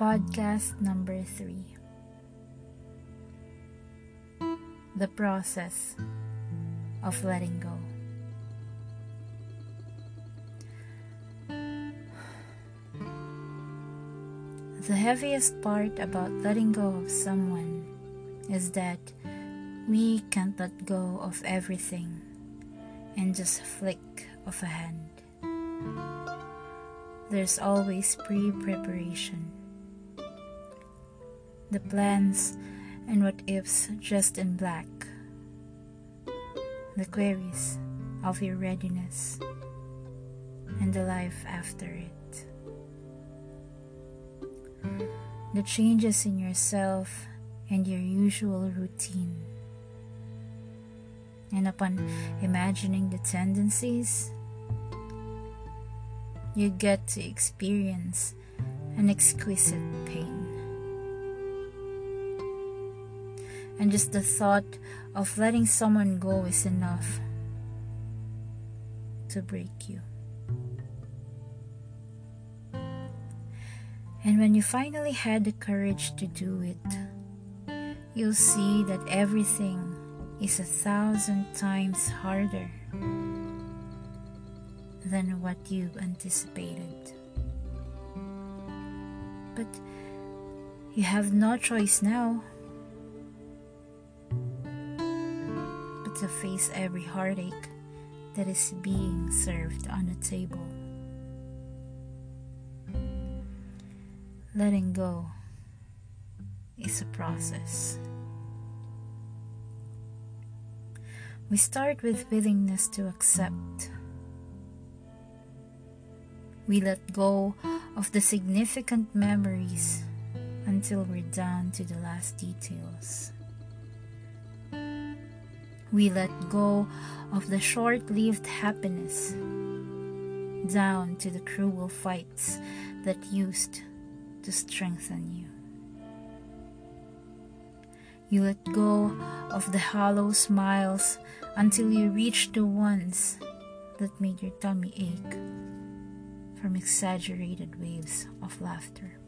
Podcast number three The process of letting go. The heaviest part about letting go of someone is that we can't let go of everything in just flick of a hand. There's always pre preparation. The plans and what ifs just in black. The queries of your readiness and the life after it. The changes in yourself and your usual routine. And upon imagining the tendencies, you get to experience an exquisite pain. And just the thought of letting someone go is enough to break you. And when you finally had the courage to do it, you'll see that everything is a thousand times harder than what you've anticipated. But you have no choice now to face every heartache that is being served on the table. Letting go is a process. We start with willingness to accept. We let go of the significant memories until we're down to the last details. We let go of the short lived happiness down to the cruel fights that used to strengthen you. You let go of the hollow smiles until you reach the ones that made your tummy ache from exaggerated waves of laughter.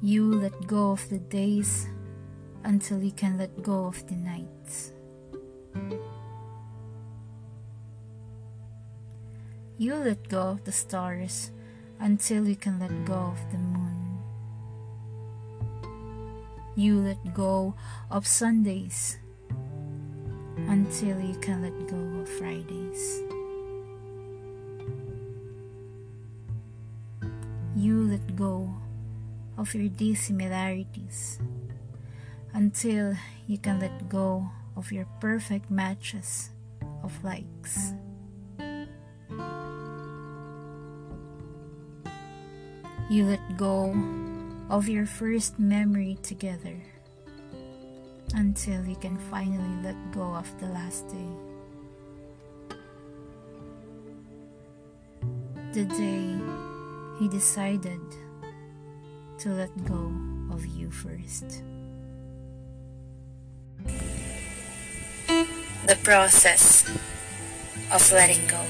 You let go of the days until you can let go of the nights. You let go of the stars until you can let go of the moon. You let go of Sundays until you can let go of Fridays. You let go of your dissimilarities until you can let go of your perfect matches of likes. You let go of your first memory together until you can finally let go of the last day. The day he decided to let go of you first. The process of letting go.